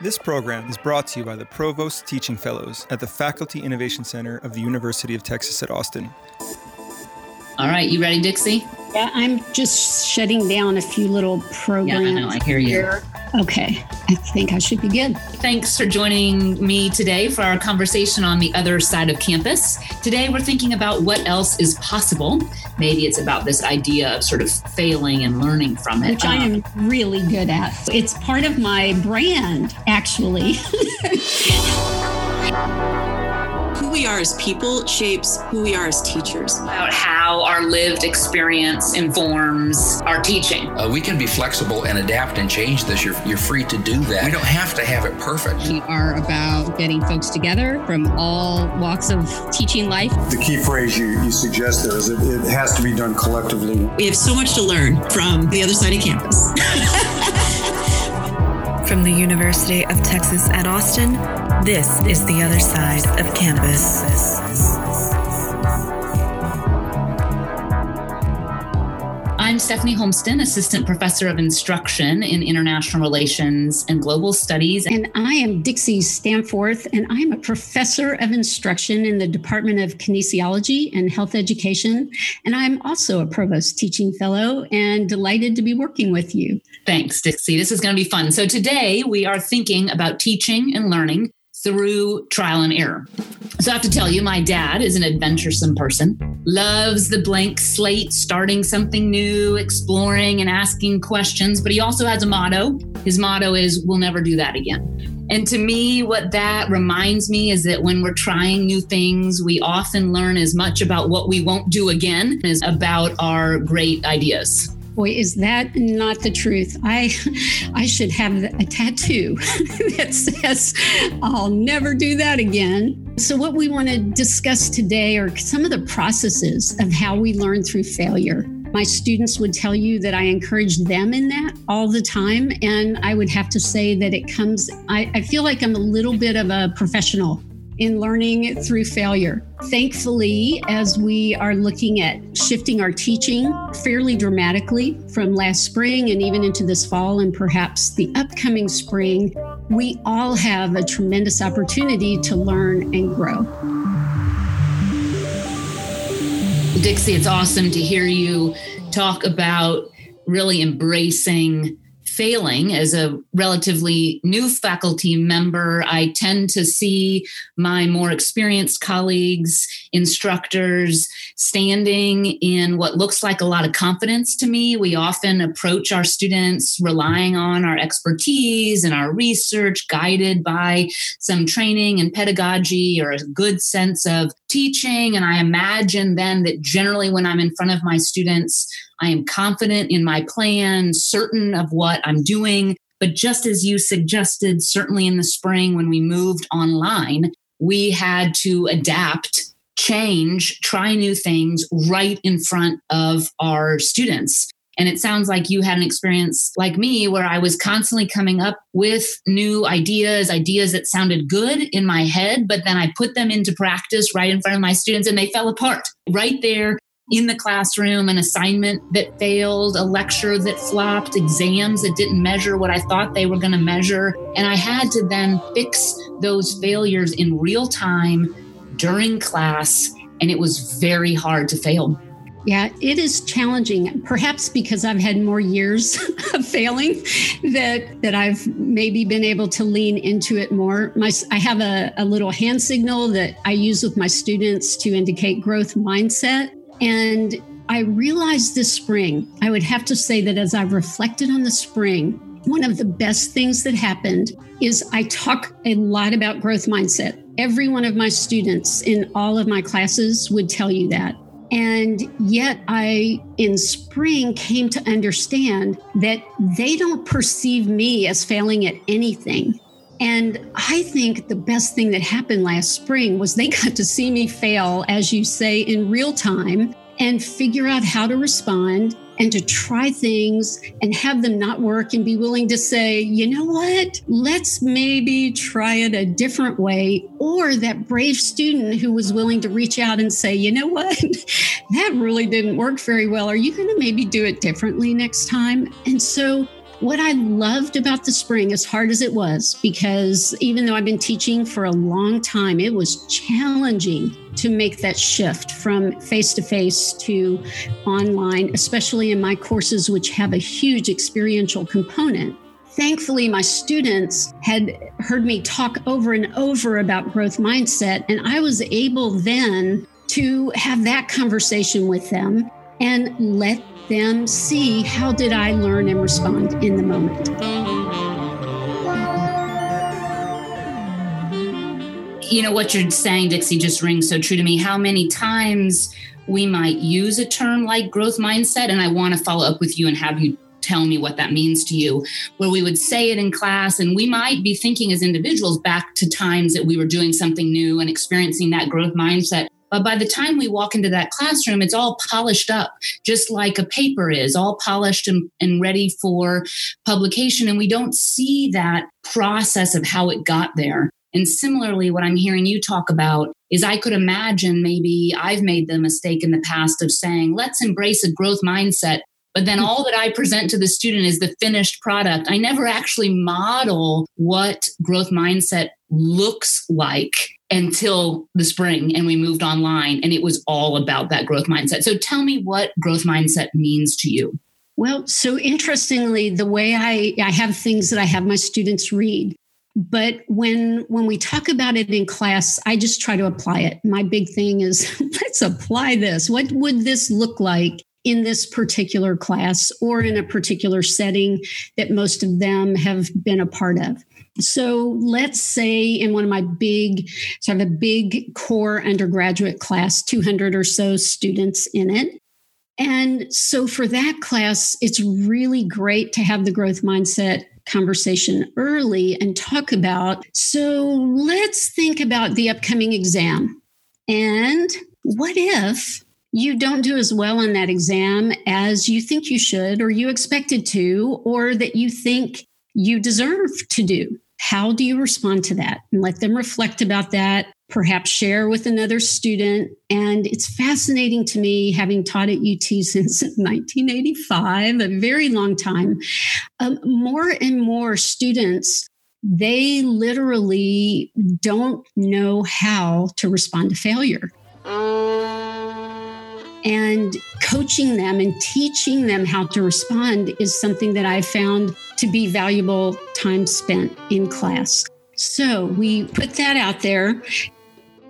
This program is brought to you by the Provost Teaching Fellows at the Faculty Innovation Center of the University of Texas at Austin. All right, you ready, Dixie? Yeah, I'm just shutting down a few little programs. Yeah, I know. I hear you. Here. Okay, I think I should be good. Thanks for joining me today for our conversation on the other side of campus. Today, we're thinking about what else is possible. Maybe it's about this idea of sort of failing and learning from it. Which I am um, really good at. It's part of my brand, actually. who we are as people shapes who we are as teachers. About how our lived experience informs our teaching. Uh, we can be flexible and adapt and change this. You're, you're free to do that. We don't have to have it perfect. We are about getting folks together from all walks of teaching life. The key phrase you, you suggest there is it, it has to be done collectively. We have so much to learn from the other side of campus. from the University of Texas at Austin, this is The Other Side of Campus. I'm Stephanie Holmsten, Assistant Professor of Instruction in International Relations and Global Studies. And I am Dixie Stanforth, and I'm a Professor of Instruction in the Department of Kinesiology and Health Education. And I'm also a Provost Teaching Fellow and delighted to be working with you. Thanks, Dixie. This is going to be fun. So today we are thinking about teaching and learning through trial and error. So I have to tell you, my dad is an adventuresome person, loves the blank slate, starting something new, exploring and asking questions, but he also has a motto. His motto is, We'll never do that again. And to me, what that reminds me is that when we're trying new things, we often learn as much about what we won't do again as about our great ideas. Boy, is that not the truth? I, I should have a tattoo that says, I'll never do that again. So, what we want to discuss today are some of the processes of how we learn through failure. My students would tell you that I encourage them in that all the time. And I would have to say that it comes, I, I feel like I'm a little bit of a professional in learning through failure. Thankfully, as we are looking at shifting our teaching fairly dramatically from last spring and even into this fall and perhaps the upcoming spring, we all have a tremendous opportunity to learn and grow. Dixie, it's awesome to hear you talk about really embracing failing as a relatively new faculty member, I tend to see my more experienced colleagues, instructors, standing in what looks like a lot of confidence to me. We often approach our students relying on our expertise and our research, guided by some training and pedagogy or a good sense of teaching. And I imagine then that generally when I'm in front of my students, I am confident in my plan, certain of what I'm doing. But just as you suggested, certainly in the spring when we moved online, we had to adapt, change, try new things right in front of our students. And it sounds like you had an experience like me where I was constantly coming up with new ideas, ideas that sounded good in my head, but then I put them into practice right in front of my students and they fell apart right there in the classroom, an assignment that failed, a lecture that flopped, exams that didn't measure what I thought they were going to measure. And I had to then fix those failures in real time during class. And it was very hard to fail. Yeah, it is challenging. Perhaps because I've had more years of failing, that that I've maybe been able to lean into it more. My, I have a, a little hand signal that I use with my students to indicate growth mindset, and I realized this spring, I would have to say that as I've reflected on the spring, one of the best things that happened is I talk a lot about growth mindset. Every one of my students in all of my classes would tell you that. And yet, I in spring came to understand that they don't perceive me as failing at anything. And I think the best thing that happened last spring was they got to see me fail, as you say, in real time and figure out how to respond and to try things and have them not work and be willing to say, you know what, let's maybe try it a different way. Or that brave student who was willing to reach out and say, you know what, that really didn't work very well. Are you going to maybe do it differently next time? And so what I loved about the spring, as hard as it was, because even though I've been teaching for a long time, it was challenging to make that shift from face to face to online, especially in my courses, which have a huge experiential component. Thankfully, my students had heard me talk over and over about growth mindset, and I was able then to have that conversation with them and let them see how did I learn and respond in the moment. You know what you're saying, Dixie, just rings so true to me. How many times we might use a term like growth mindset, and I want to follow up with you and have you tell me what that means to you, where we would say it in class, and we might be thinking as individuals back to times that we were doing something new and experiencing that growth mindset. But by the time we walk into that classroom, it's all polished up, just like a paper is, all polished and, and ready for publication. And we don't see that process of how it got there. And similarly, what I'm hearing you talk about is I could imagine maybe I've made the mistake in the past of saying, let's embrace a growth mindset. But then all that I present to the student is the finished product. I never actually model what growth mindset looks like until the spring and we moved online and it was all about that growth mindset. So tell me what growth mindset means to you. Well, so interestingly, the way I, I have things that I have my students read, but when when we talk about it in class, I just try to apply it. My big thing is let's apply this. What would this look like in this particular class or in a particular setting that most of them have been a part of? So let's say in one of my big, so I have a big core undergraduate class, 200 or so students in it. And so for that class, it's really great to have the growth mindset conversation early and talk about. So let's think about the upcoming exam. And what if you don't do as well on that exam as you think you should, or you expected to, or that you think you deserve to do? How do you respond to that? And let them reflect about that, perhaps share with another student. And it's fascinating to me, having taught at UT since 1985, a very long time, um, more and more students they literally don't know how to respond to failure. And coaching them and teaching them how to respond is something that I found to be valuable time spent in class. So we put that out there.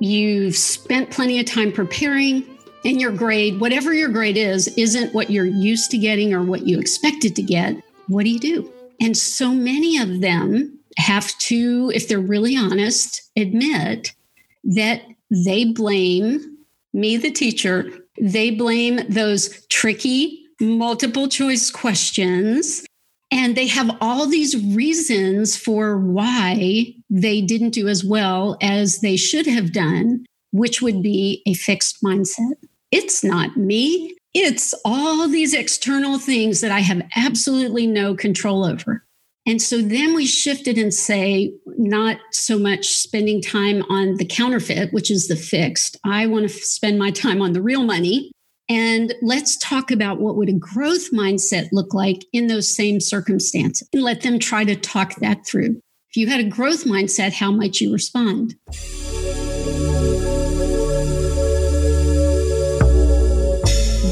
You've spent plenty of time preparing, and your grade, whatever your grade is, isn't what you're used to getting or what you expected to get. What do you do? And so many of them have to, if they're really honest, admit that they blame me, the teacher, they blame those tricky multiple choice questions and they have all these reasons for why they didn't do as well as they should have done, which would be a fixed mindset. It's not me. It's all these external things that I have absolutely no control over. And so then we shifted and say, not so much spending time on the counterfeit, which is the fixed. I want to spend my time on the real money and let's talk about what would a growth mindset look like in those same circumstances and let them try to talk that through. If you had a growth mindset, how might you respond?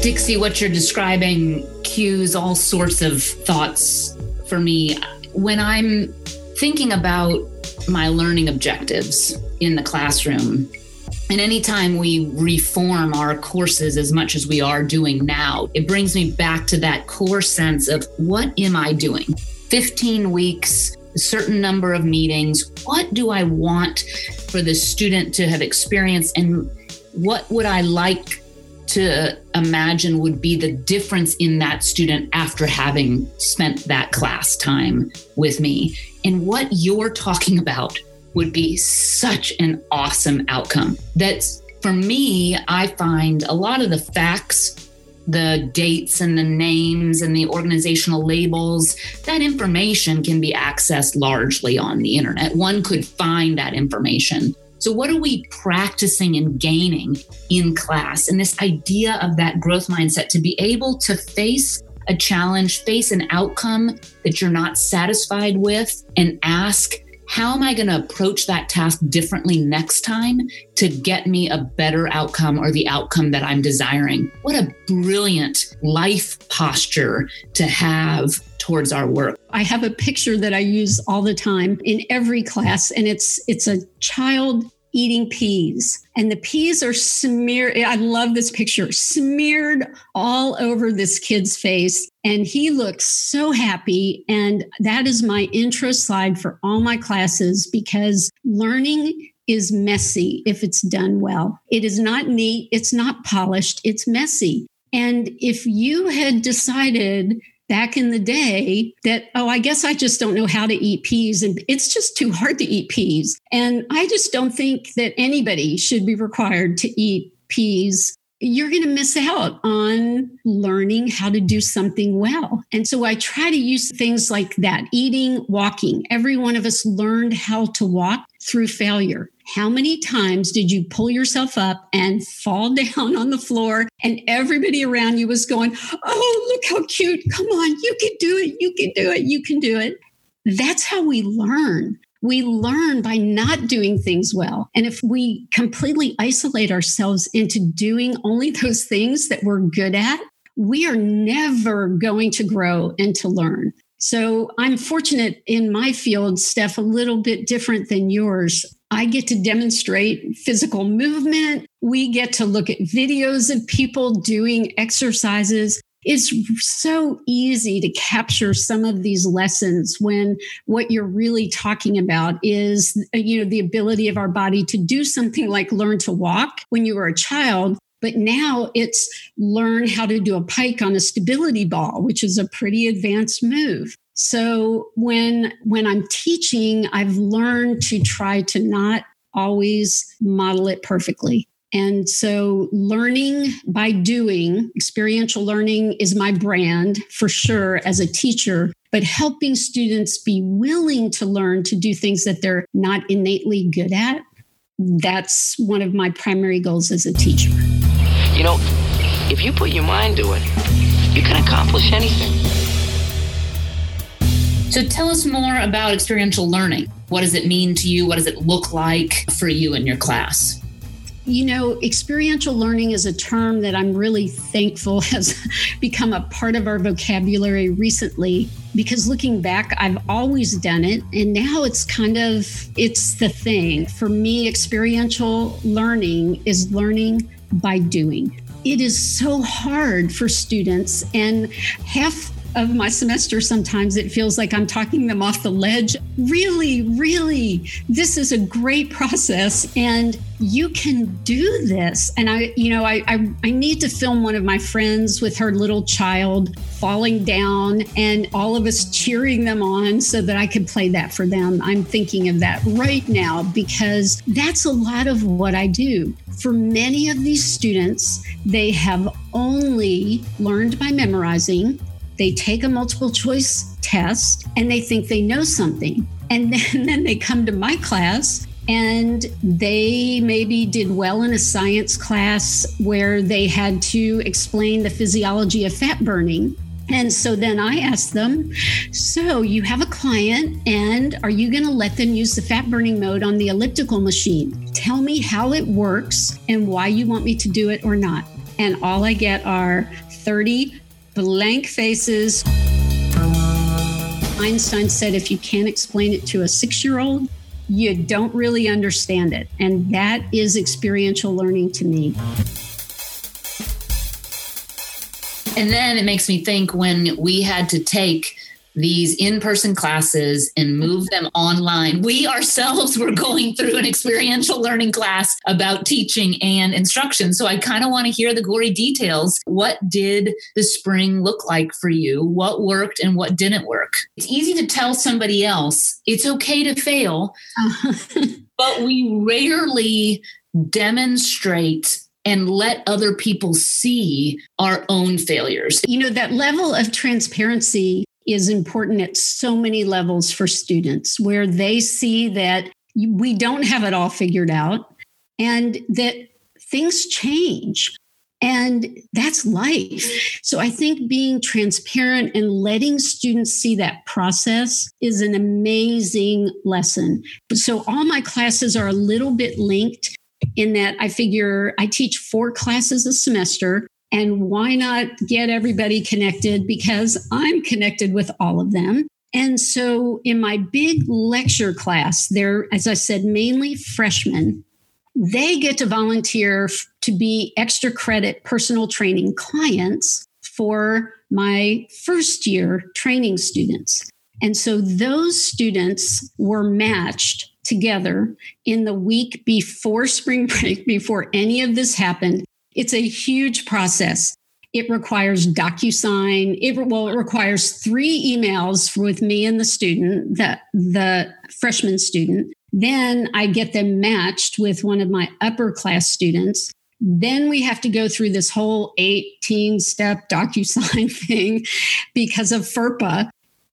Dixie, what you're describing cues all sorts of thoughts for me. When I'm thinking about my learning objectives in the classroom, and anytime we reform our courses as much as we are doing now, it brings me back to that core sense of what am I doing? 15 weeks, a certain number of meetings. What do I want for the student to have experienced? And what would I like to imagine would be the difference in that student after having spent that class time with me? And what you're talking about would be such an awesome outcome. That's for me, I find a lot of the facts, the dates and the names and the organizational labels, that information can be accessed largely on the internet. One could find that information. So, what are we practicing and gaining in class? And this idea of that growth mindset to be able to face a challenge, face an outcome that you're not satisfied with, and ask, how am I going to approach that task differently next time to get me a better outcome or the outcome that I'm desiring? What a brilliant life posture to have towards our work. I have a picture that I use all the time in every class and it's it's a child eating peas and the peas are smeared i love this picture smeared all over this kid's face and he looks so happy and that is my intro slide for all my classes because learning is messy if it's done well it is not neat it's not polished it's messy and if you had decided back in the day that, oh, I guess I just don't know how to eat peas and it's just too hard to eat peas. And I just don't think that anybody should be required to eat peas you're going to miss out on learning how to do something well. And so I try to use things like that eating, walking. Every one of us learned how to walk through failure. How many times did you pull yourself up and fall down on the floor and everybody around you was going, Oh, look how cute. Come on, you can do it. You can do it. You can do it. That's how we learn. We learn by not doing things well. And if we completely isolate ourselves into doing only those things that we're good at, we are never going to grow and to learn. So I'm fortunate in my field, Steph, a little bit different than yours. I get to demonstrate physical movement. We get to look at videos of people doing exercises it's so easy to capture some of these lessons when what you're really talking about is you know the ability of our body to do something like learn to walk when you were a child but now it's learn how to do a pike on a stability ball which is a pretty advanced move so when when i'm teaching i've learned to try to not always model it perfectly and so, learning by doing, experiential learning is my brand for sure as a teacher, but helping students be willing to learn to do things that they're not innately good at, that's one of my primary goals as a teacher. You know, if you put your mind to it, you can accomplish anything. So, tell us more about experiential learning. What does it mean to you? What does it look like for you in your class? You know, experiential learning is a term that I'm really thankful has become a part of our vocabulary recently because looking back I've always done it and now it's kind of it's the thing. For me experiential learning is learning by doing. It is so hard for students and half of my semester, sometimes it feels like I'm talking them off the ledge. Really, really, this is a great process and you can do this. And I, you know, I, I, I need to film one of my friends with her little child falling down and all of us cheering them on so that I could play that for them. I'm thinking of that right now because that's a lot of what I do. For many of these students, they have only learned by memorizing they take a multiple choice test and they think they know something. And then, then they come to my class and they maybe did well in a science class where they had to explain the physiology of fat burning. And so then I asked them, So you have a client, and are you going to let them use the fat burning mode on the elliptical machine? Tell me how it works and why you want me to do it or not. And all I get are 30 blank faces. Einstein said if you can't explain it to a six year old, you don't really understand it. And that is experiential learning to me. And then it makes me think when we had to take these in-person classes and move them online. We ourselves were going through an experiential learning class about teaching and instruction. So I kind of want to hear the gory details. What did the spring look like for you? What worked and what didn't work? It's easy to tell somebody else it's okay to fail, but we rarely demonstrate and let other people see our own failures. You know, that level of transparency is important at so many levels for students where they see that we don't have it all figured out and that things change. And that's life. So I think being transparent and letting students see that process is an amazing lesson. So all my classes are a little bit linked in that I figure I teach four classes a semester. And why not get everybody connected? Because I'm connected with all of them. And so in my big lecture class, they're, as I said, mainly freshmen. They get to volunteer to be extra credit personal training clients for my first year training students. And so those students were matched together in the week before spring break, before any of this happened. It's a huge process. It requires DocuSign. It well, it requires three emails with me and the student, the the freshman student. Then I get them matched with one of my upper class students. Then we have to go through this whole 18 step DocuSign thing because of FERPA.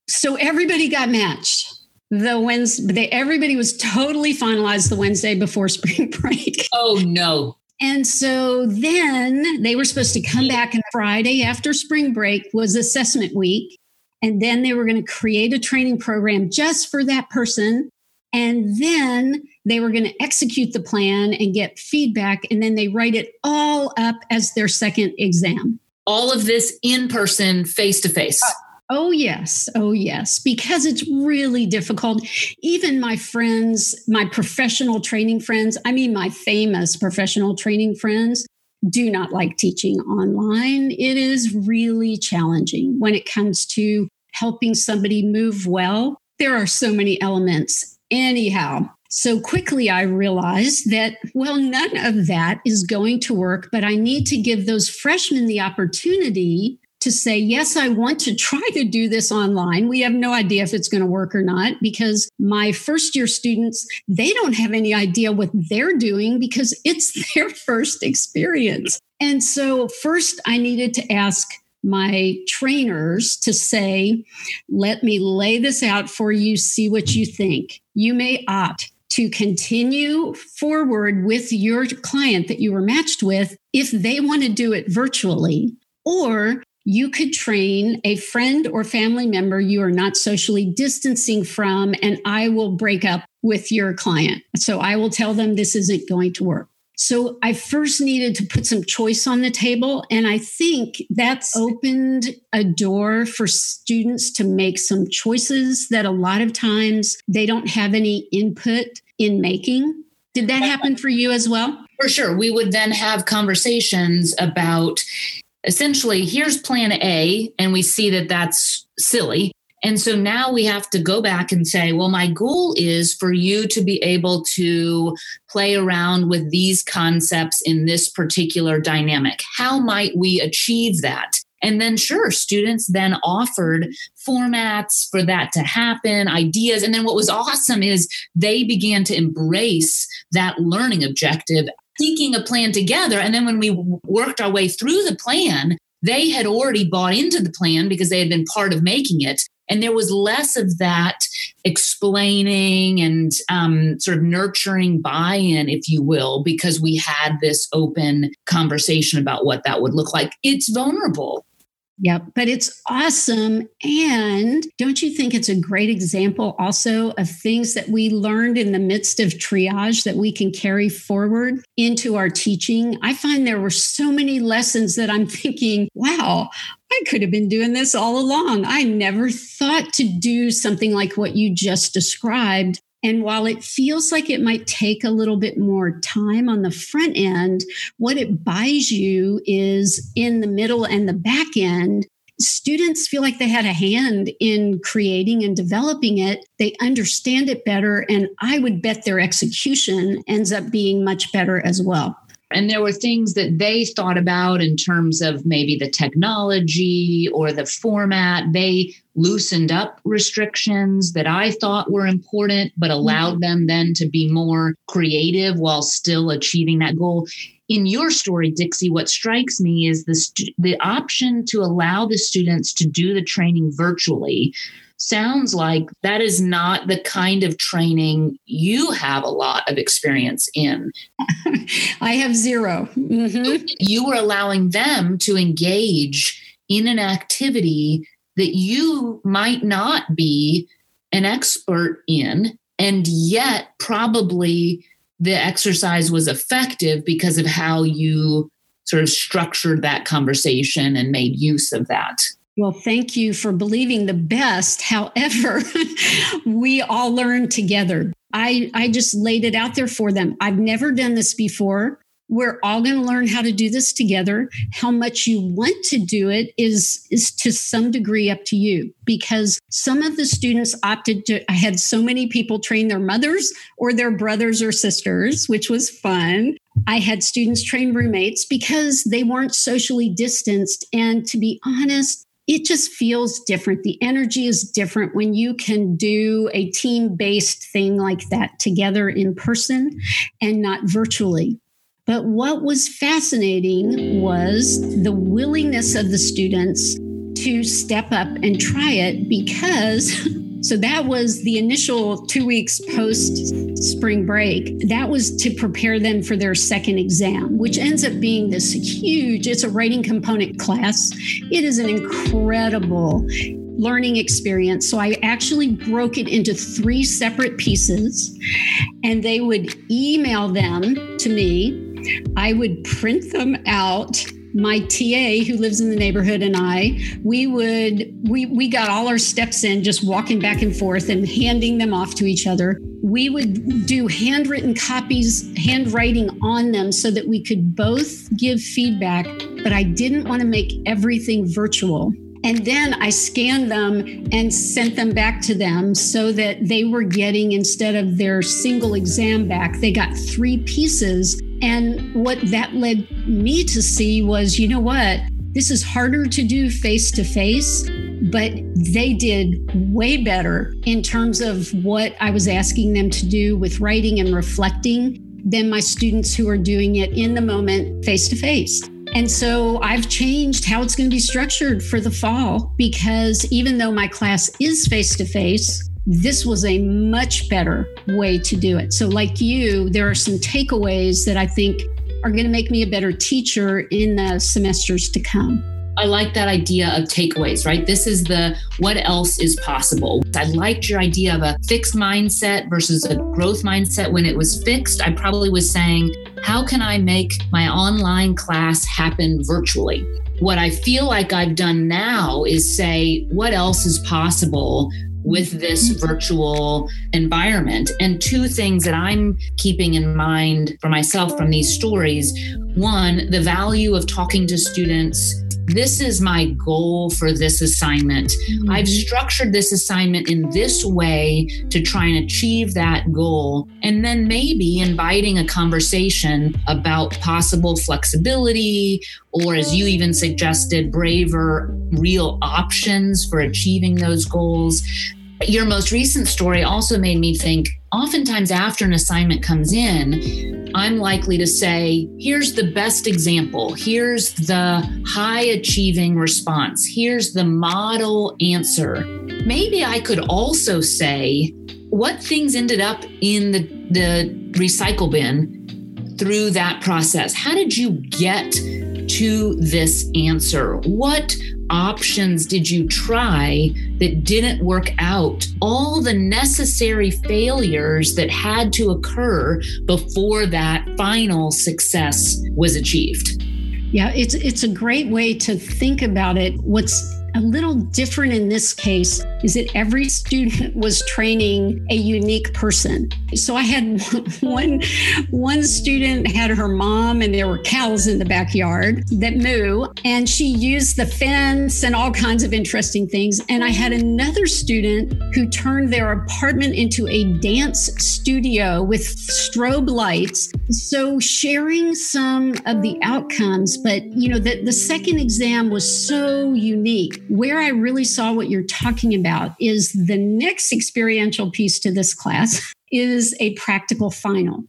So everybody got matched. The Wednesday, everybody was totally finalized the Wednesday before spring break. Oh no. And so then they were supposed to come back and Friday after spring break was assessment week. And then they were going to create a training program just for that person. And then they were going to execute the plan and get feedback. And then they write it all up as their second exam. All of this in person, face to face. Uh, Oh, yes. Oh, yes. Because it's really difficult. Even my friends, my professional training friends, I mean, my famous professional training friends, do not like teaching online. It is really challenging when it comes to helping somebody move well. There are so many elements. Anyhow, so quickly I realized that, well, none of that is going to work, but I need to give those freshmen the opportunity to say, yes, I want to try to do this online. We have no idea if it's going to work or not because my first year students, they don't have any idea what they're doing because it's their first experience. And so, first, I needed to ask my trainers to say, let me lay this out for you, see what you think. You may opt to continue forward with your client that you were matched with if they want to do it virtually, or you could train a friend or family member you are not socially distancing from, and I will break up with your client. So I will tell them this isn't going to work. So I first needed to put some choice on the table. And I think that's opened a door for students to make some choices that a lot of times they don't have any input in making. Did that happen for you as well? For sure. We would then have conversations about essentially here's plan A, and we see that that's silly. And so now we have to go back and say, well, my goal is for you to be able to play around with these concepts in this particular dynamic. How might we achieve that? And then, sure, students then offered formats for that to happen, ideas. And then what was awesome is they began to embrace that learning objective seeking a plan together. And then when we worked our way through the plan, they had already bought into the plan because they had been part of making it. And there was less of that explaining and um, sort of nurturing buy in, if you will, because we had this open conversation about what that would look like. It's vulnerable. Yep, but it's awesome. And don't you think it's a great example also of things that we learned in the midst of triage that we can carry forward into our teaching? I find there were so many lessons that I'm thinking, wow, I could have been doing this all along. I never thought to do something like what you just described. And while it feels like it might take a little bit more time on the front end, what it buys you is in the middle and the back end. Students feel like they had a hand in creating and developing it. They understand it better. And I would bet their execution ends up being much better as well. And there were things that they thought about in terms of maybe the technology or the format. They loosened up restrictions that I thought were important, but allowed mm-hmm. them then to be more creative while still achieving that goal. In your story, Dixie, what strikes me is the, stu- the option to allow the students to do the training virtually sounds like that is not the kind of training you have a lot of experience in. I have 0 mm-hmm. You were allowing them to engage in an activity that you might not be an expert in, and yet probably the exercise was effective because of how you sort of structured that conversation and made use of that. Well, thank you for believing the best. However, we all learn together. I, I just laid it out there for them. I've never done this before. We're all going to learn how to do this together. How much you want to do it is, is to some degree up to you because some of the students opted to. I had so many people train their mothers or their brothers or sisters, which was fun. I had students train roommates because they weren't socially distanced. And to be honest, it just feels different. The energy is different when you can do a team based thing like that together in person and not virtually. But what was fascinating was the willingness of the students to step up and try it because So that was the initial two weeks post spring break. That was to prepare them for their second exam, which ends up being this huge, it's a writing component class. It is an incredible learning experience. So I actually broke it into three separate pieces and they would email them to me. I would print them out my TA who lives in the neighborhood and I, we would we we got all our steps in just walking back and forth and handing them off to each other. We would do handwritten copies, handwriting on them so that we could both give feedback, but I didn't want to make everything virtual. And then I scanned them and sent them back to them so that they were getting, instead of their single exam back, they got three pieces and what that led me to see was you know what? This is harder to do face to face, but they did way better in terms of what I was asking them to do with writing and reflecting than my students who are doing it in the moment face to face. And so I've changed how it's going to be structured for the fall because even though my class is face to face, this was a much better way to do it. So, like you, there are some takeaways that I think are going to make me a better teacher in the semesters to come. I like that idea of takeaways, right? This is the what else is possible. I liked your idea of a fixed mindset versus a growth mindset. When it was fixed, I probably was saying, how can I make my online class happen virtually? What I feel like I've done now is say, what else is possible with this virtual environment. And two things that I'm keeping in mind for myself from these stories one, the value of talking to students this is my goal for this assignment. Mm-hmm. I've structured this assignment in this way to try and achieve that goal. And then maybe inviting a conversation about possible flexibility, or as you even suggested, braver, real options for achieving those goals. Your most recent story also made me think oftentimes after an assignment comes in, I'm likely to say, here's the best example, here's the high achieving response, here's the model answer. Maybe I could also say, what things ended up in the, the recycle bin through that process? How did you get to this answer? What options did you try that didn't work out? All the necessary failures that had to occur before that final success was achieved. Yeah, it's it's a great way to think about it. What's a little different in this case is that every student was training a unique person. So I had one one student had her mom and there were cows in the backyard that moo and she used the fence and all kinds of interesting things and I had another student who turned their apartment into a dance studio with strobe lights. So sharing some of the outcomes but you know the, the second exam was so unique. Where I really saw what you're talking about is the next experiential piece to this class is a practical final.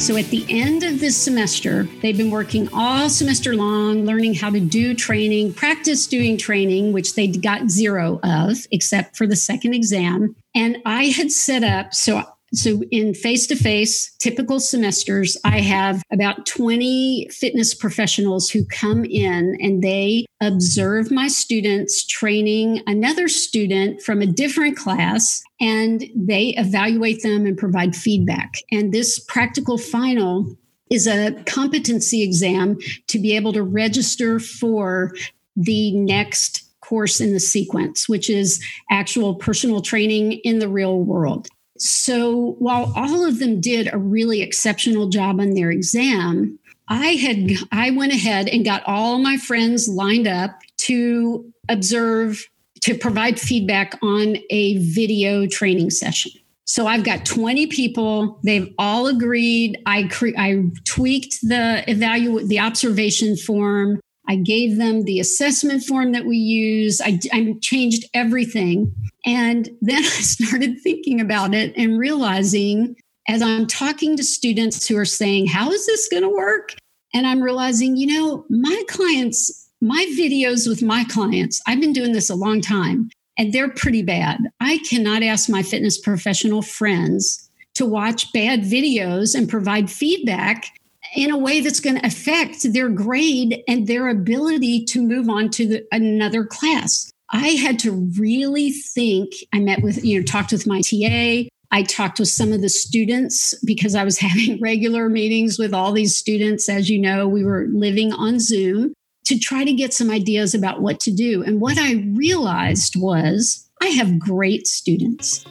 So at the end of this semester, they've been working all semester long, learning how to do training, practice doing training, which they got zero of, except for the second exam. And I had set up, so so, in face to face, typical semesters, I have about 20 fitness professionals who come in and they observe my students training another student from a different class and they evaluate them and provide feedback. And this practical final is a competency exam to be able to register for the next course in the sequence, which is actual personal training in the real world. So while all of them did a really exceptional job on their exam, I had I went ahead and got all my friends lined up to observe to provide feedback on a video training session. So I've got 20 people. They've all agreed. I cre- I tweaked the evaluate the observation form. I gave them the assessment form that we use. I, I changed everything. And then I started thinking about it and realizing as I'm talking to students who are saying, How is this going to work? And I'm realizing, you know, my clients, my videos with my clients, I've been doing this a long time and they're pretty bad. I cannot ask my fitness professional friends to watch bad videos and provide feedback in a way that's going to affect their grade and their ability to move on to the, another class. I had to really think. I met with, you know, talked with my TA. I talked with some of the students because I was having regular meetings with all these students. As you know, we were living on Zoom to try to get some ideas about what to do. And what I realized was I have great students.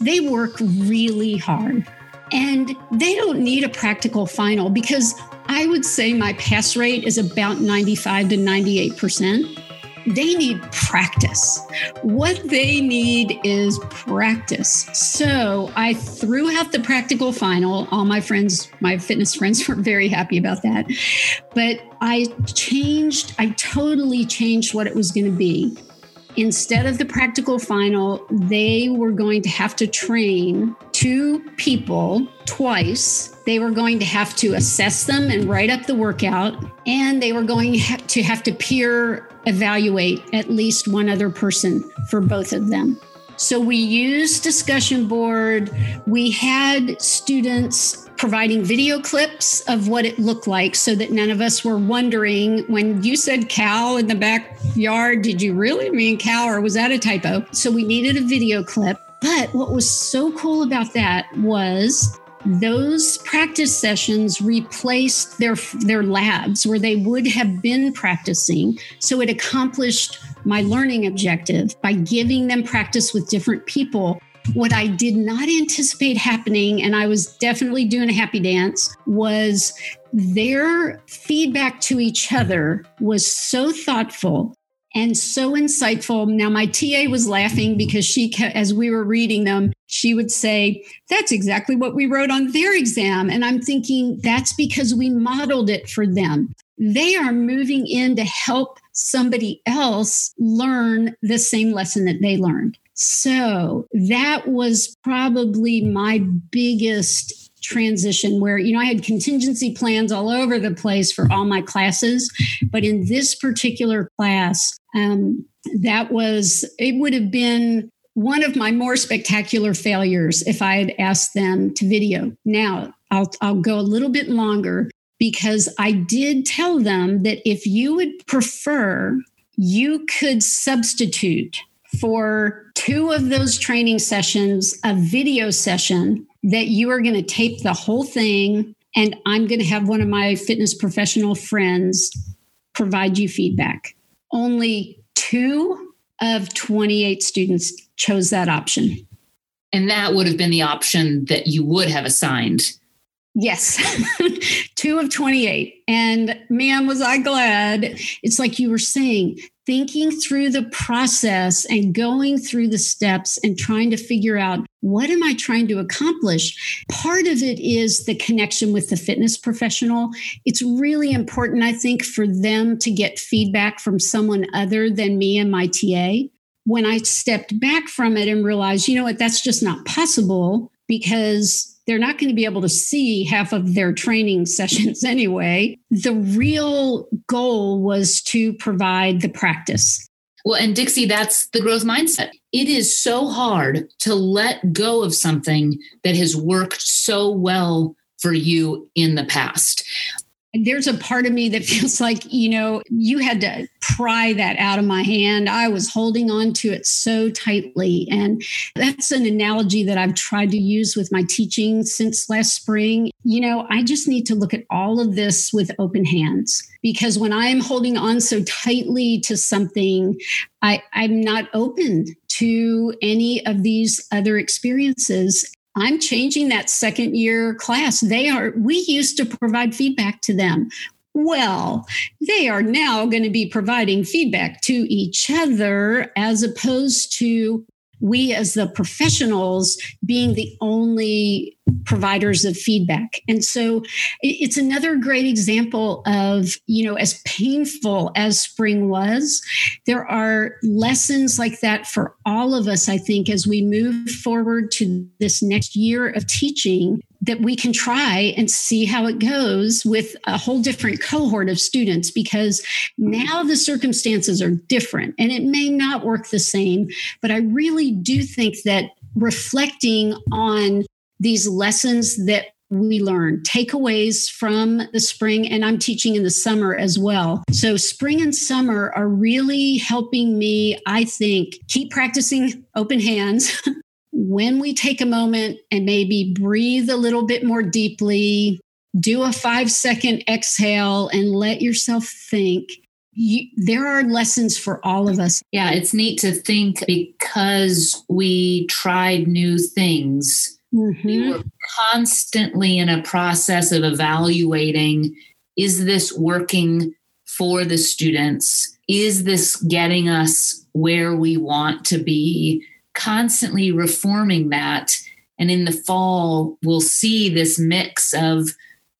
They work really hard. And they don't need a practical final because I would say my pass rate is about 95 to 98%. They need practice. What they need is practice. So I threw out the practical final. All my friends, my fitness friends, were very happy about that. But I changed, I totally changed what it was going to be instead of the practical final, they were going to have to train two people twice. They were going to have to assess them and write up the workout, and they were going to have to peer evaluate at least one other person for both of them. So we used discussion board. We had students providing video clips of what it looked like so that none of us were wondering when you said cow in the backyard, did you really mean cow or was that a typo? So we needed a video clip. But what was so cool about that was those practice sessions replaced their their labs where they would have been practicing. So it accomplished my learning objective by giving them practice with different people. What I did not anticipate happening, and I was definitely doing a happy dance, was their feedback to each other was so thoughtful and so insightful. Now, my TA was laughing because she, as we were reading them, she would say, That's exactly what we wrote on their exam. And I'm thinking, That's because we modeled it for them. They are moving in to help somebody else learn the same lesson that they learned. So that was probably my biggest transition where you know i had contingency plans all over the place for all my classes but in this particular class um, that was it would have been one of my more spectacular failures if i had asked them to video. Now i'll, I'll go a little bit longer because i did tell them that if you would prefer you could substitute for two of those training sessions, a video session that you are going to tape the whole thing. And I'm going to have one of my fitness professional friends provide you feedback. Only two of 28 students chose that option. And that would have been the option that you would have assigned. Yes, two of 28. And man, was I glad. It's like you were saying, thinking through the process and going through the steps and trying to figure out what am I trying to accomplish? Part of it is the connection with the fitness professional. It's really important, I think, for them to get feedback from someone other than me and my TA. When I stepped back from it and realized, you know what, that's just not possible because they're not going to be able to see half of their training sessions anyway. The real goal was to provide the practice. Well, and Dixie, that's the growth mindset. It is so hard to let go of something that has worked so well for you in the past there's a part of me that feels like, you know, you had to pry that out of my hand. I was holding on to it so tightly. And that's an analogy that I've tried to use with my teaching since last spring. You know, I just need to look at all of this with open hands because when I am holding on so tightly to something, I, I'm not open to any of these other experiences. I'm changing that second year class. They are, we used to provide feedback to them. Well, they are now going to be providing feedback to each other as opposed to we as the professionals being the only providers of feedback. And so it's another great example of, you know, as painful as spring was, there are lessons like that for all of us, I think, as we move forward to this next year of teaching that we can try and see how it goes with a whole different cohort of students because now the circumstances are different and it may not work the same. But I really do think that reflecting on these lessons that we learn takeaways from the spring and i'm teaching in the summer as well. So spring and summer are really helping me i think keep practicing open hands. When we take a moment and maybe breathe a little bit more deeply do a five second exhale and let yourself think. You, there are lessons for all of us. Yeah, it's neat to think because we tried new things Mm-hmm. You were constantly in a process of evaluating is this working for the students? Is this getting us where we want to be? Constantly reforming that. And in the fall, we'll see this mix of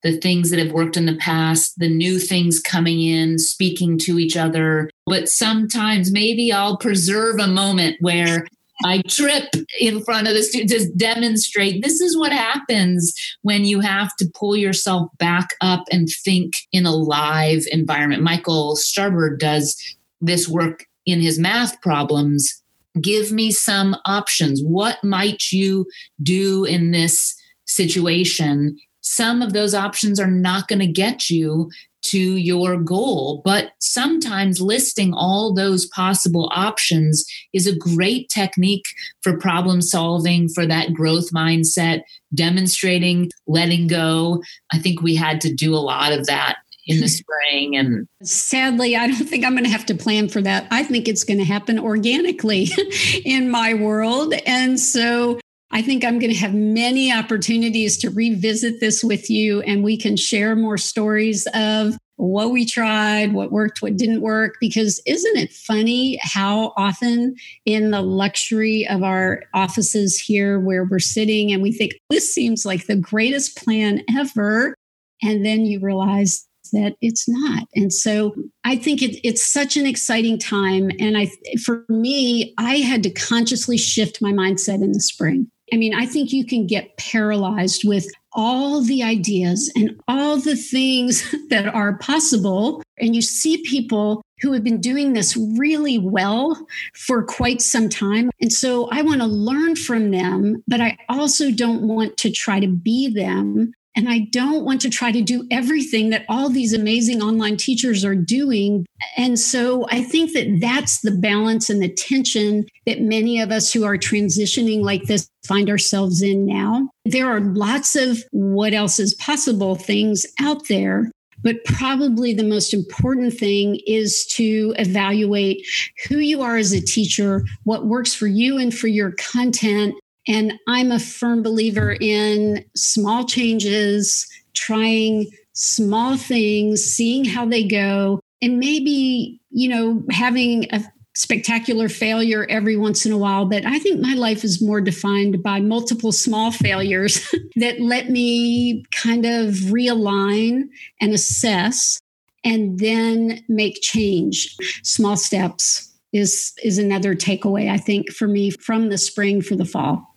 the things that have worked in the past, the new things coming in, speaking to each other. But sometimes maybe I'll preserve a moment where I trip in front of the students to demonstrate this is what happens when you have to pull yourself back up and think in a live environment. Michael Starbird does this work in his math problems. Give me some options. What might you do in this situation? Some of those options are not going to get you to your goal. But sometimes listing all those possible options is a great technique for problem solving, for that growth mindset, demonstrating letting go. I think we had to do a lot of that in the spring and sadly i don't think i'm going to have to plan for that i think it's going to happen organically in my world and so I think I'm going to have many opportunities to revisit this with you, and we can share more stories of what we tried, what worked, what didn't work. Because isn't it funny how often in the luxury of our offices here, where we're sitting and we think this seems like the greatest plan ever, and then you realize that it's not. And so I think it, it's such an exciting time. And I, for me, I had to consciously shift my mindset in the spring. I mean, I think you can get paralyzed with all the ideas and all the things that are possible. And you see people who have been doing this really well for quite some time. And so I want to learn from them, but I also don't want to try to be them. And I don't want to try to do everything that all these amazing online teachers are doing. And so I think that that's the balance and the tension that many of us who are transitioning like this find ourselves in now. There are lots of what else is possible things out there. But probably the most important thing is to evaluate who you are as a teacher, what works for you and for your content, and I'm a firm believer in small changes, trying small things, seeing how they go, and maybe, you know, having a spectacular failure every once in a while. But I think my life is more defined by multiple small failures that let me kind of realign and assess and then make change. Small steps is is another takeaway I think for me from the spring for the fall.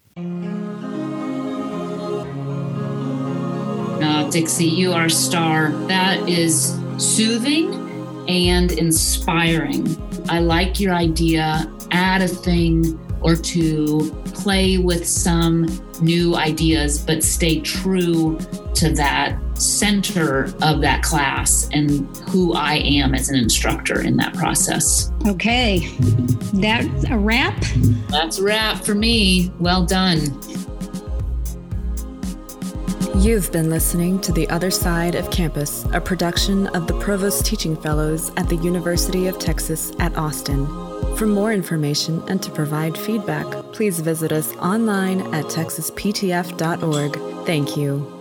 Dixie. You are a star. That is soothing and inspiring. I like your idea. Add a thing or two, play with some new ideas, but stay true to that center of that class and who I am as an instructor in that process. Okay, that's a wrap. That's a wrap for me. Well done. You've been listening to The Other Side of Campus, a production of the Provost Teaching Fellows at the University of Texas at Austin. For more information and to provide feedback, please visit us online at texasptf.org. Thank you.